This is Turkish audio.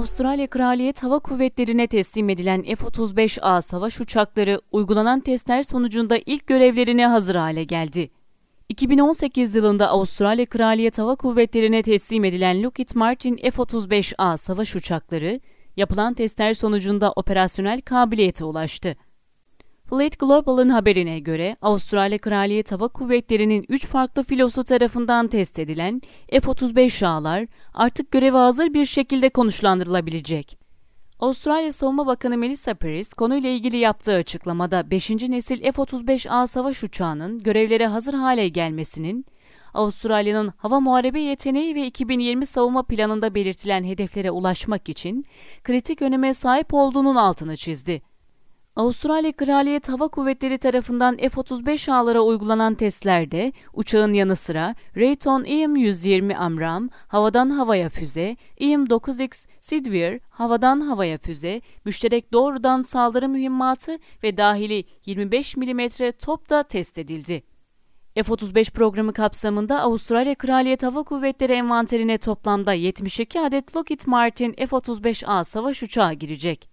Avustralya Kraliyet Hava Kuvvetleri'ne teslim edilen F-35A savaş uçakları uygulanan testler sonucunda ilk görevlerine hazır hale geldi. 2018 yılında Avustralya Kraliyet Hava Kuvvetleri'ne teslim edilen Lockheed Martin F-35A savaş uçakları, yapılan testler sonucunda operasyonel kabiliyete ulaştı. Fleet Global'ın haberine göre Avustralya Kraliyet Hava Kuvvetleri'nin 3 farklı filosu tarafından test edilen F-35A'lar artık göreve hazır bir şekilde konuşlandırılabilecek. Avustralya Savunma Bakanı Melissa Paris konuyla ilgili yaptığı açıklamada 5. nesil F-35A savaş uçağının görevlere hazır hale gelmesinin Avustralya'nın hava muharebe yeteneği ve 2020 savunma planında belirtilen hedeflere ulaşmak için kritik öneme sahip olduğunun altını çizdi. Avustralya Kraliyet Hava Kuvvetleri tarafından F-35A'lara uygulanan testlerde uçağın yanı sıra Raytheon EM-120 Amram havadan havaya füze, EM-9X Sidwir havadan havaya füze, müşterek doğrudan saldırı mühimmatı ve dahili 25 mm top da test edildi. F-35 programı kapsamında Avustralya Kraliyet Hava Kuvvetleri envanterine toplamda 72 adet Lockheed Martin F-35A savaş uçağı girecek.